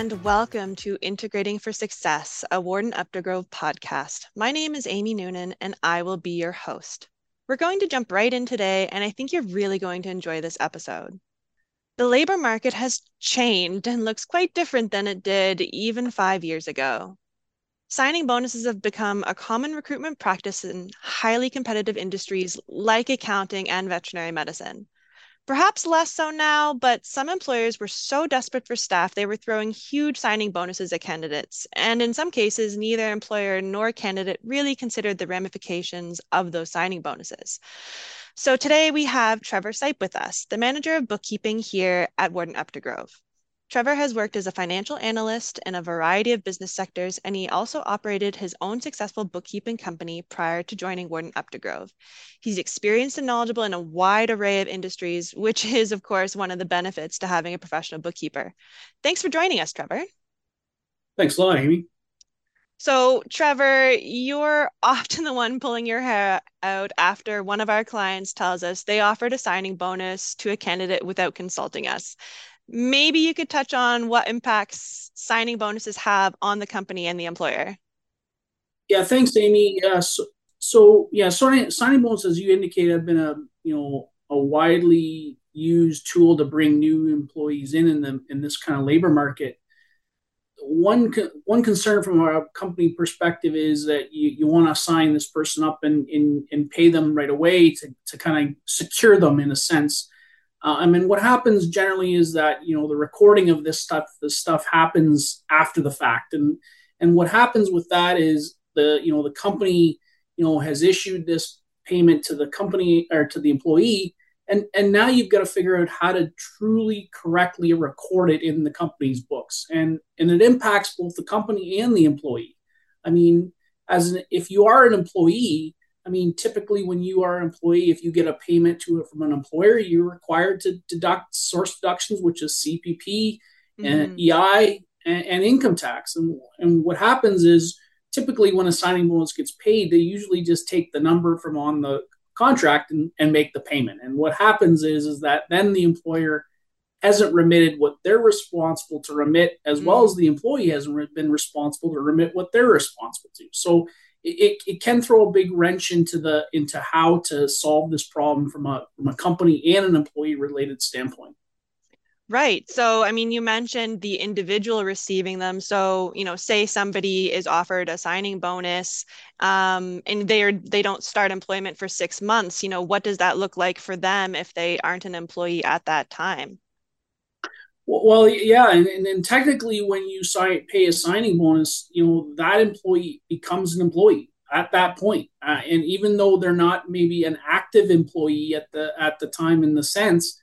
and welcome to Integrating for Success, a Ward and Uptigrove podcast. My name is Amy Noonan, and I will be your host. We're going to jump right in today, and I think you're really going to enjoy this episode. The labor market has changed and looks quite different than it did even five years ago. Signing bonuses have become a common recruitment practice in highly competitive industries like accounting and veterinary medicine. Perhaps less so now, but some employers were so desperate for staff, they were throwing huge signing bonuses at candidates. And in some cases, neither employer nor candidate really considered the ramifications of those signing bonuses. So today we have Trevor Seip with us, the manager of bookkeeping here at Ward and Uptigrove. Trevor has worked as a financial analyst in a variety of business sectors, and he also operated his own successful bookkeeping company prior to joining Ward and Uptigrove. He's experienced and knowledgeable in a wide array of industries, which is, of course, one of the benefits to having a professional bookkeeper. Thanks for joining us, Trevor. Thanks a lot, Amy. So, Trevor, you're often the one pulling your hair out after one of our clients tells us they offered a signing bonus to a candidate without consulting us maybe you could touch on what impacts signing bonuses have on the company and the employer. Yeah, thanks, Amy. So, so, yeah, signing, signing bonuses, as you indicated, have been a you know a widely used tool to bring new employees in in the in this kind of labor market. One one concern from our company perspective is that you, you want to sign this person up and, and and pay them right away to to kind of secure them in a sense uh, I mean, what happens generally is that you know the recording of this stuff, this stuff happens after the fact, and and what happens with that is the you know the company you know has issued this payment to the company or to the employee, and and now you've got to figure out how to truly correctly record it in the company's books, and and it impacts both the company and the employee. I mean, as an, if you are an employee, I mean, typically when you are an employee, if you get a payment to it from an employer, you're required to deduct source deductions, which is CPP mm-hmm. and EI and, and, income tax. And, and what happens is typically when a signing bonus gets paid, they usually just take the number from on the contract and, and make the payment. And what happens is, is that then the employer hasn't remitted what they're responsible to remit, as mm-hmm. well as the employee hasn't been responsible to remit what they're responsible to. So it, it can throw a big wrench into the into how to solve this problem from a from a company and an employee related standpoint Right. So, I mean, you mentioned the individual receiving them. So, you know, say somebody is offered a signing bonus, um, and they're they don't start employment for six months. You know, what does that look like for them if they aren't an employee at that time? Well, yeah, and, and then technically, when you sign pay a signing bonus, you know that employee becomes an employee at that point. Uh, and even though they're not maybe an active employee at the at the time in the sense,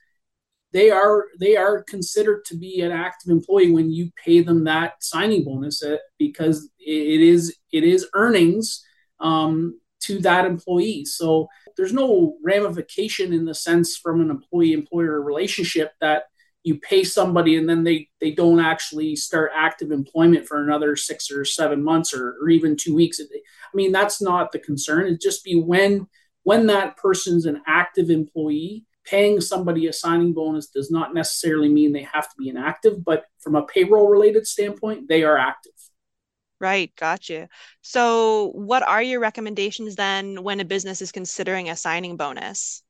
they are they are considered to be an active employee when you pay them that signing bonus uh, because it is it is earnings um, to that employee. So there's no ramification in the sense from an employee employer relationship that you pay somebody and then they they don't actually start active employment for another six or seven months or, or even two weeks i mean that's not the concern it just be when when that person's an active employee paying somebody a signing bonus does not necessarily mean they have to be inactive but from a payroll related standpoint they are active Right, gotcha. So, what are your recommendations then when a business is considering a signing bonus?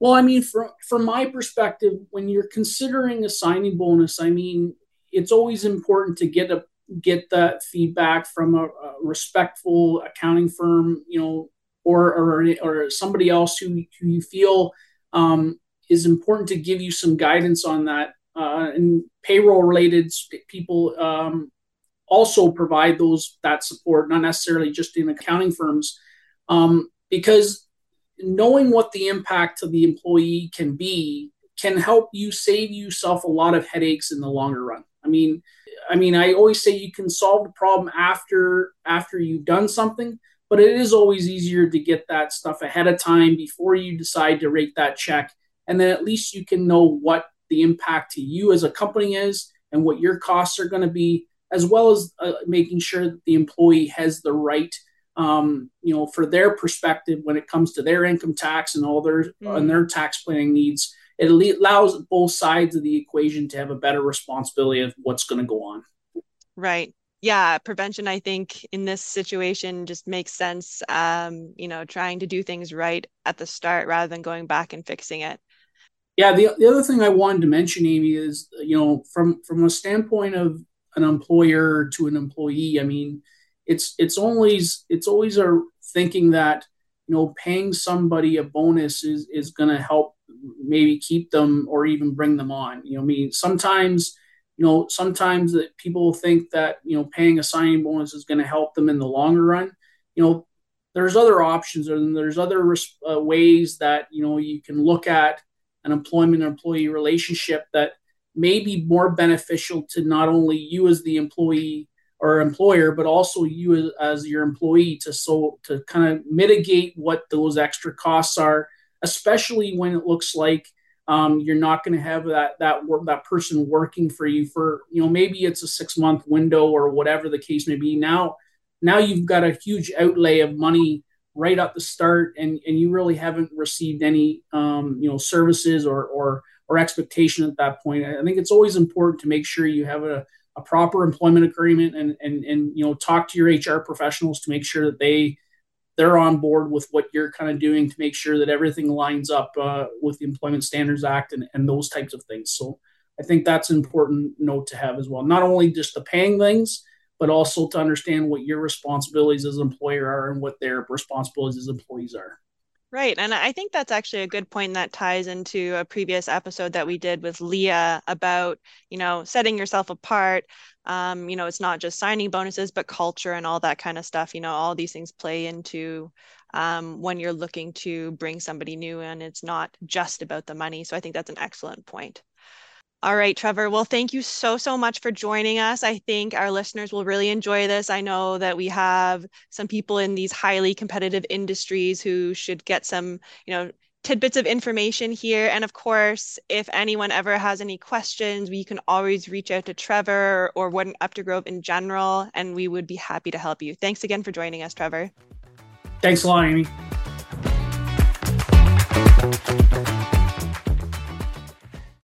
Well, I mean, from from my perspective, when you're considering a signing bonus, I mean, it's always important to get a get that feedback from a, a respectful accounting firm, you know, or or or somebody else who, who you feel um, is important to give you some guidance on that. Uh, and payroll related people um, also provide those that support, not necessarily just in accounting firms, um, because knowing what the impact to the employee can be can help you save yourself a lot of headaches in the longer run. I mean, I mean, I always say you can solve the problem after after you've done something, but it is always easier to get that stuff ahead of time before you decide to rate that check, and then at least you can know what the impact to you as a company is and what your costs are going to be, as well as uh, making sure that the employee has the right um, you know, for their perspective when it comes to their income tax and all their mm. and their tax planning needs, it allows both sides of the equation to have a better responsibility of what's going to go on. Right. Yeah, prevention, I think, in this situation just makes sense. Um, you know, trying to do things right at the start rather than going back and fixing it. Yeah, the, the other thing I wanted to mention, Amy, is you know, from from a standpoint of an employer to an employee, I mean, it's it's always it's always a thinking that you know paying somebody a bonus is is going to help maybe keep them or even bring them on. You know, I mean, sometimes you know sometimes that people think that you know paying a signing bonus is going to help them in the longer run. You know, there's other options and there's other uh, ways that you know you can look at an employment employee relationship that may be more beneficial to not only you as the employee or employer, but also you as, your employee to so to kind of mitigate what those extra costs are, especially when it looks like um, you're not going to have that that work, that person working for you for you know maybe it's a six month window or whatever the case may be. Now now you've got a huge outlay of money right at the start, and and you really haven't received any um, you know services or or or expectation at that point. I think it's always important to make sure you have a a proper employment agreement and and and you know talk to your HR professionals to make sure that they they're on board with what you're kind of doing to make sure that everything lines up uh, with the Employment Standards Act and, and those types of things. So I think that's an important note to have as well. Not only just the paying things, but also to understand what your responsibilities as an employer are and what their responsibilities as employees are. Right. And I think that's actually a good point that ties into a previous episode that we did with Leah about, you know, setting yourself apart. Um, you know, it's not just signing bonuses, but culture and all that kind of stuff. You know, all these things play into um, when you're looking to bring somebody new and it's not just about the money. So I think that's an excellent point. All right, Trevor. Well, thank you so, so much for joining us. I think our listeners will really enjoy this. I know that we have some people in these highly competitive industries who should get some, you know, tidbits of information here. And of course, if anyone ever has any questions, we can always reach out to Trevor or Ward and Uptigrove in general, and we would be happy to help you. Thanks again for joining us, Trevor. Thanks a lot, Amy.